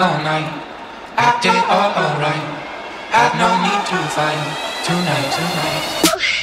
all night, acted all alright. Had no need to fight tonight, tonight.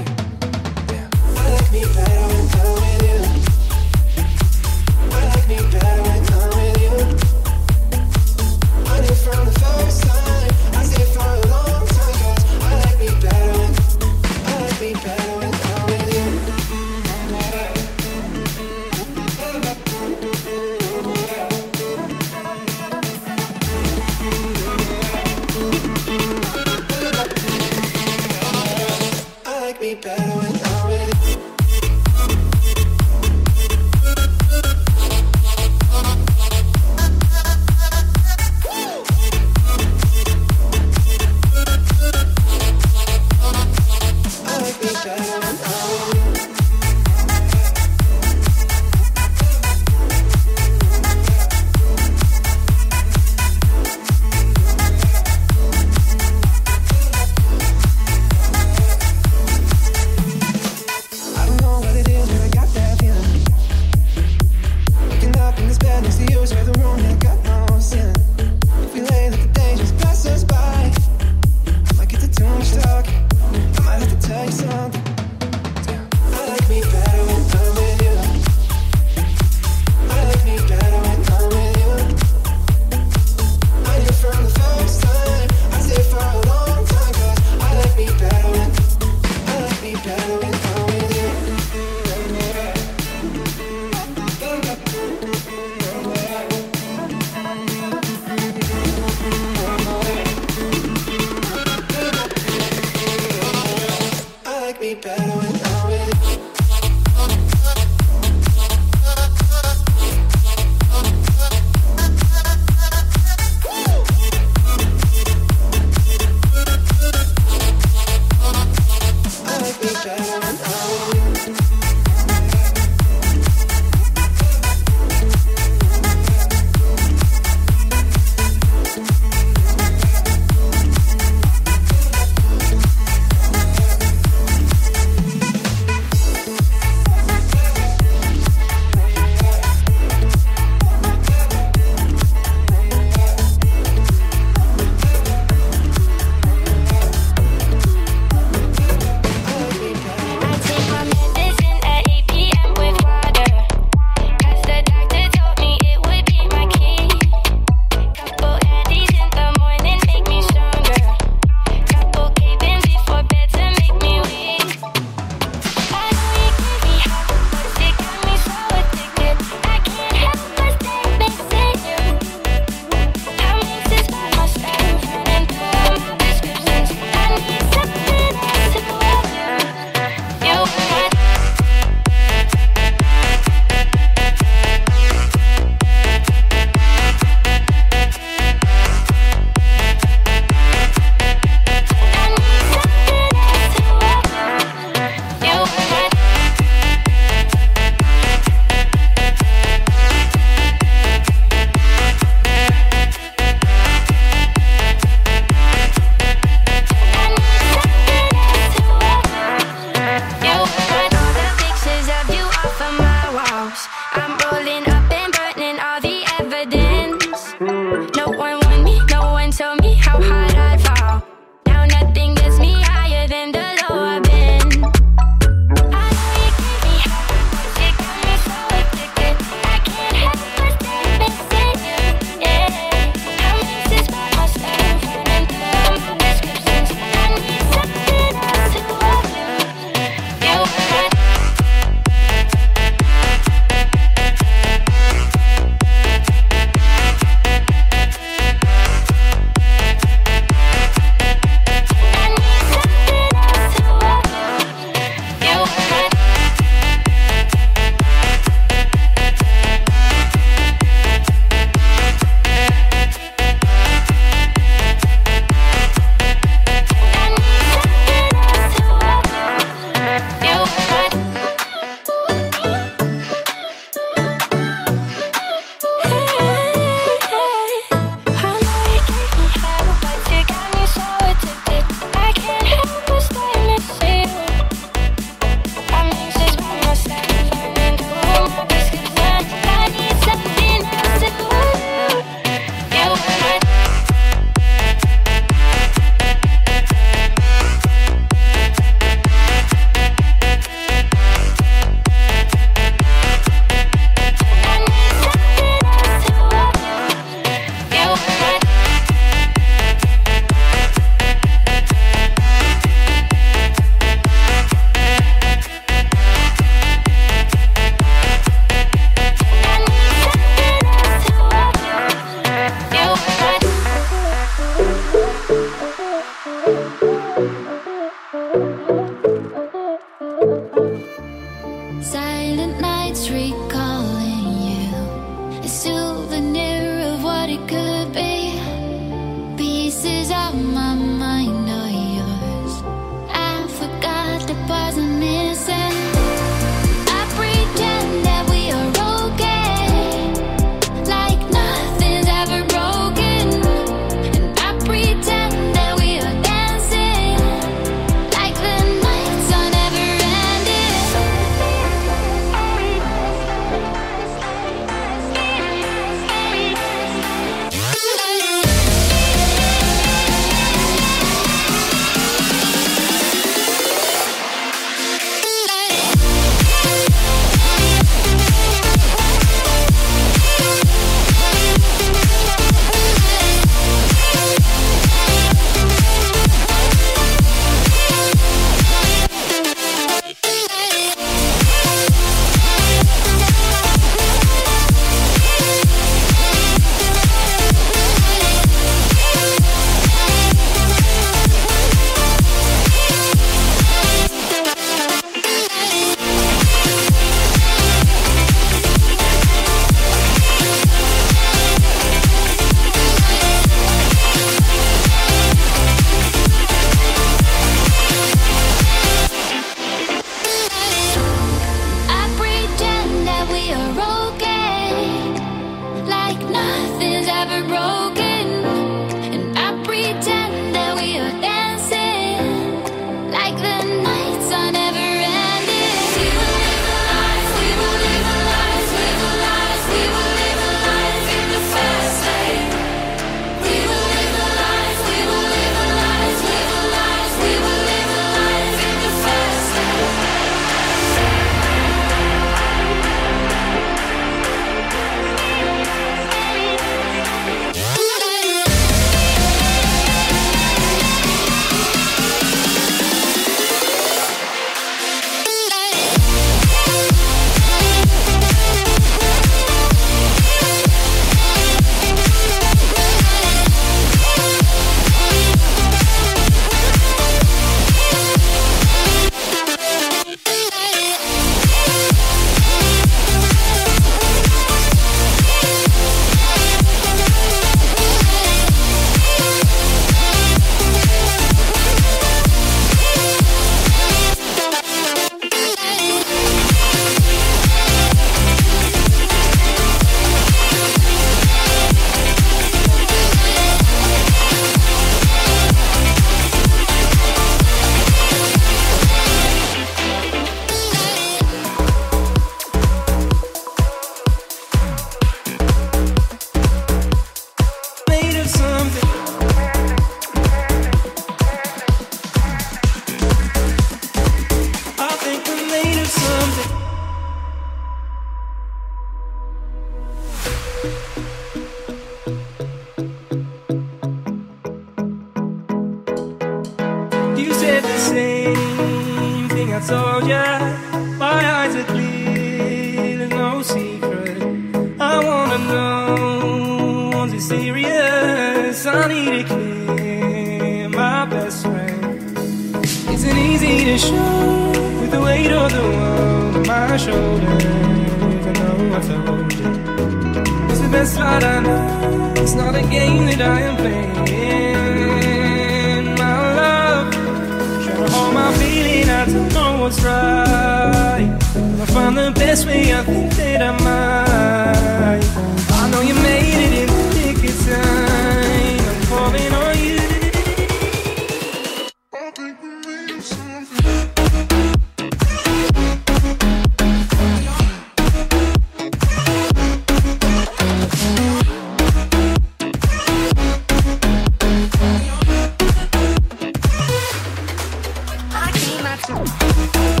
Tchau.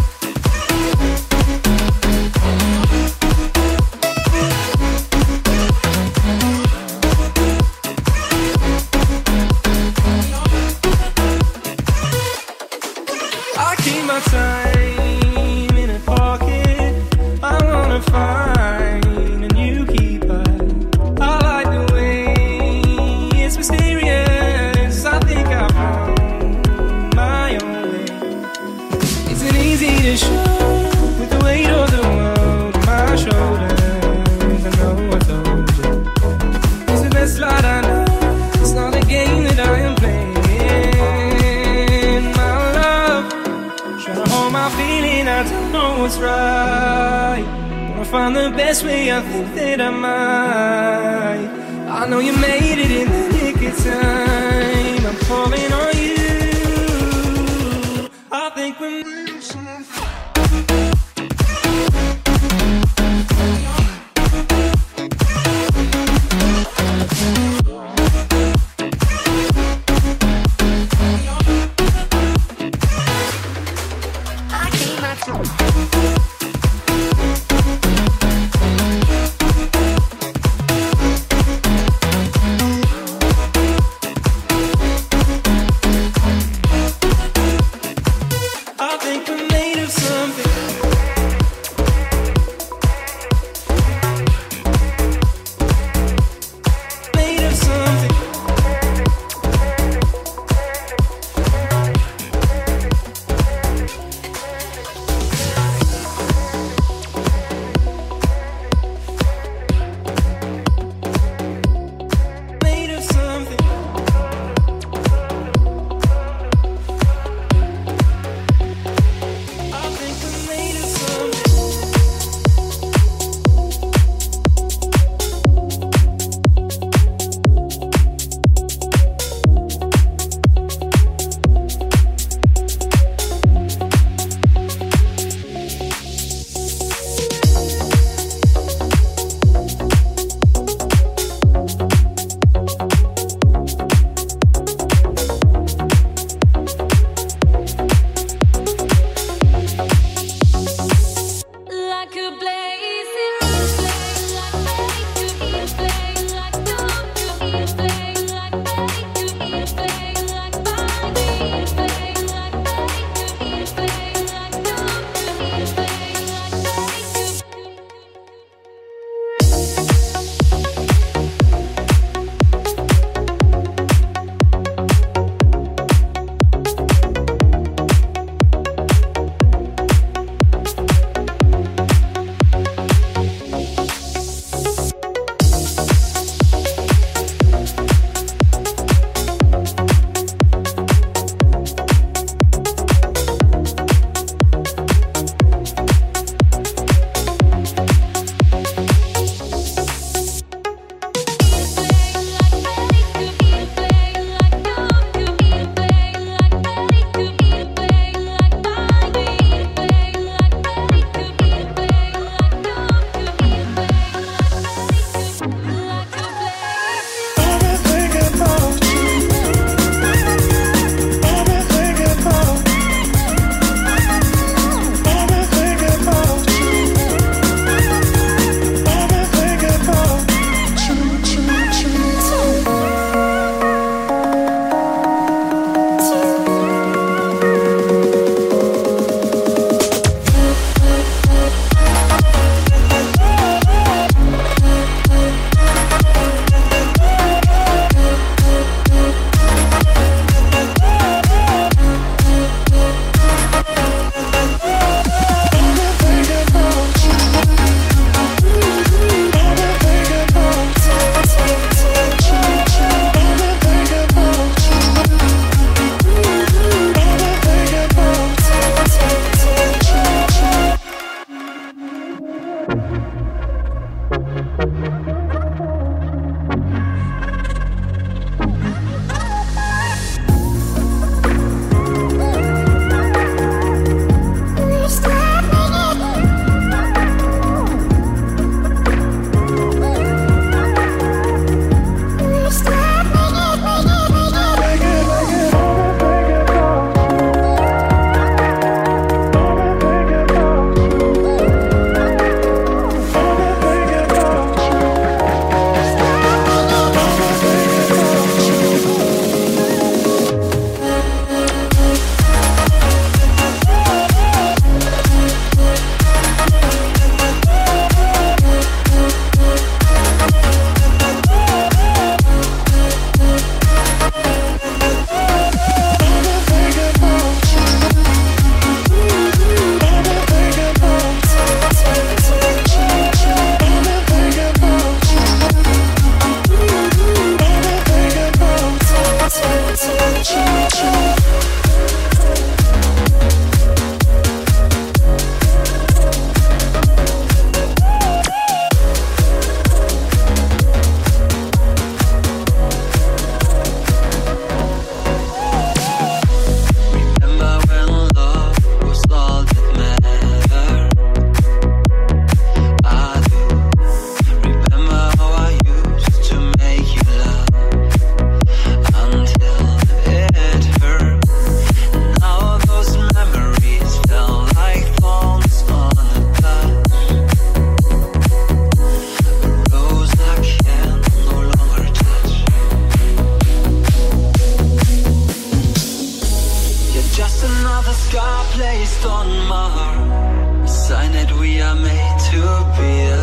We are made to be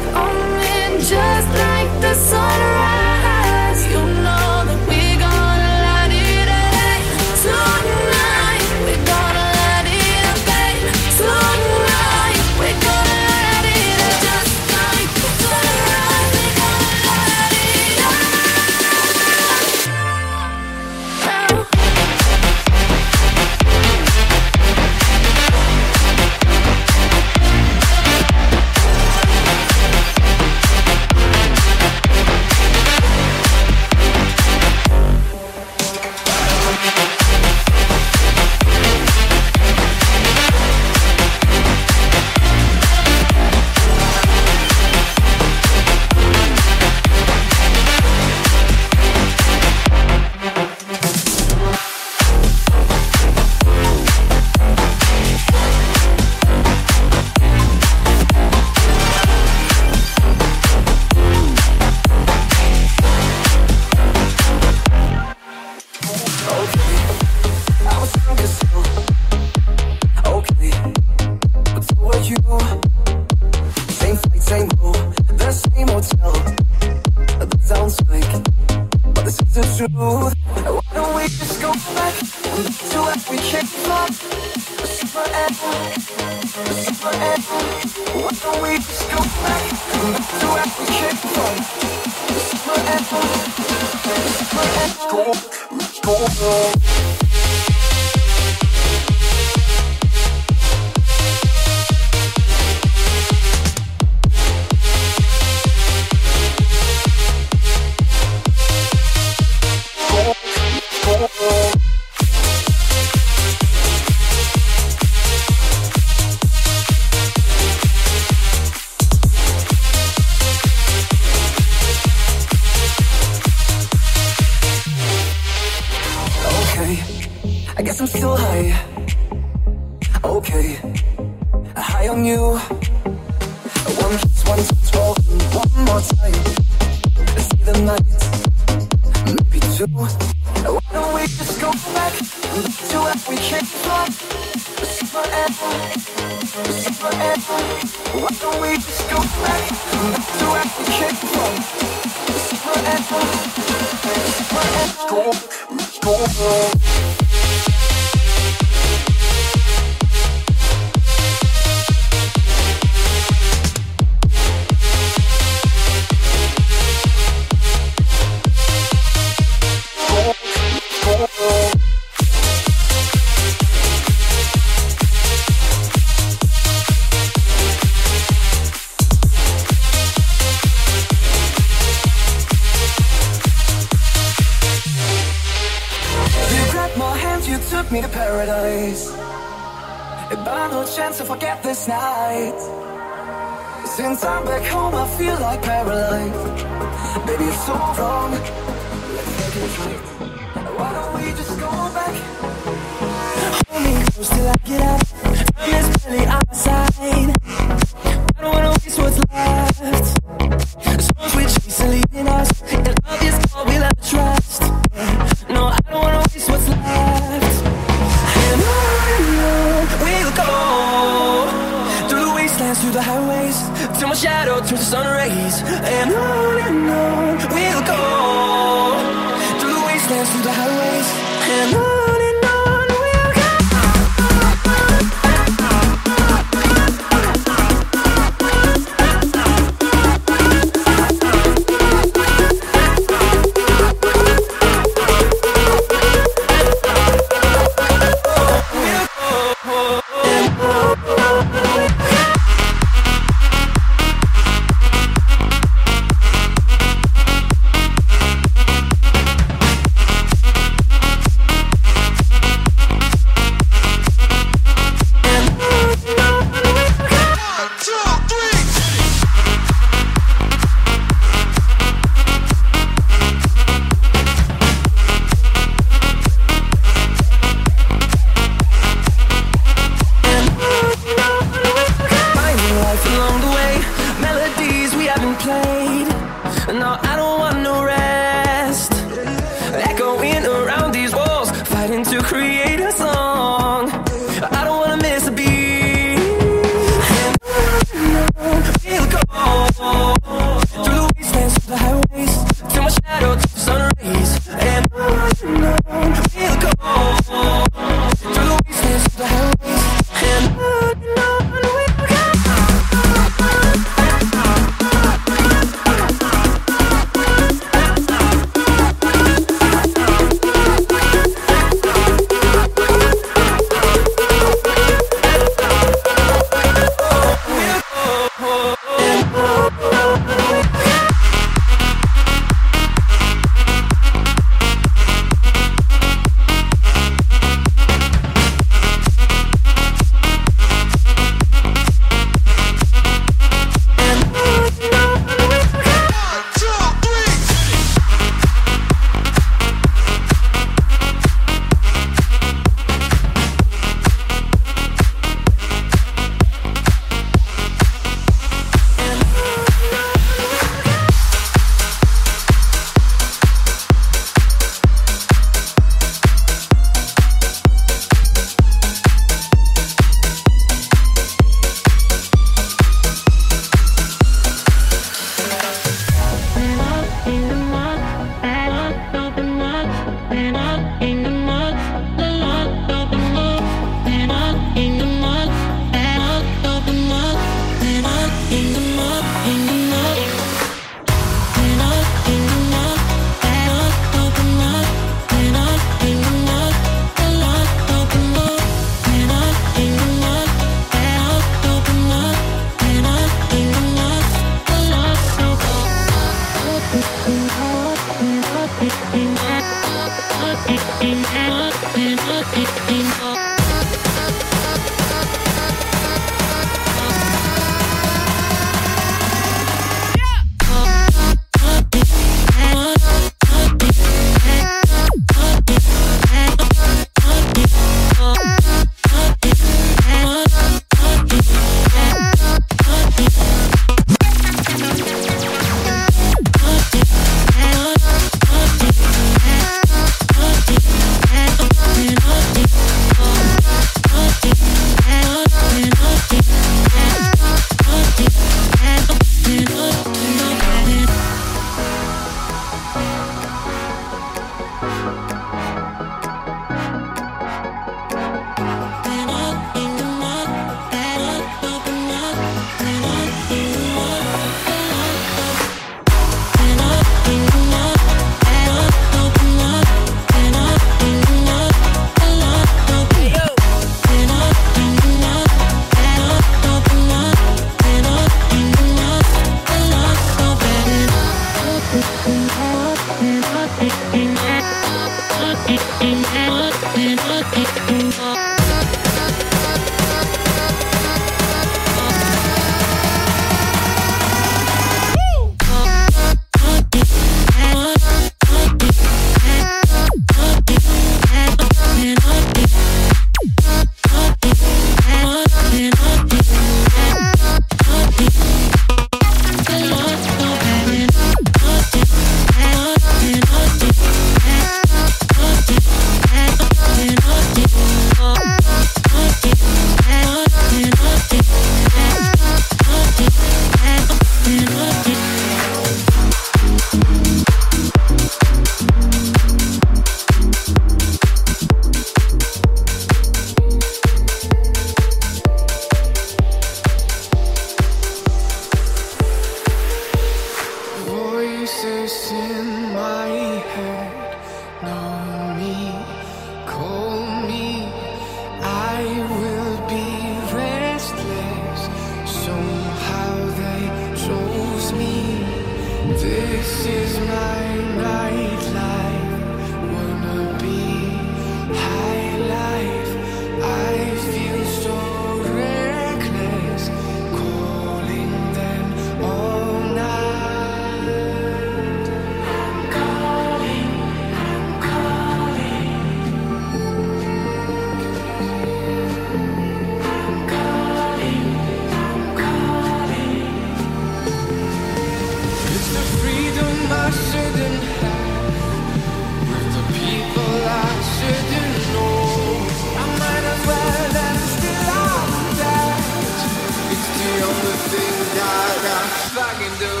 fucking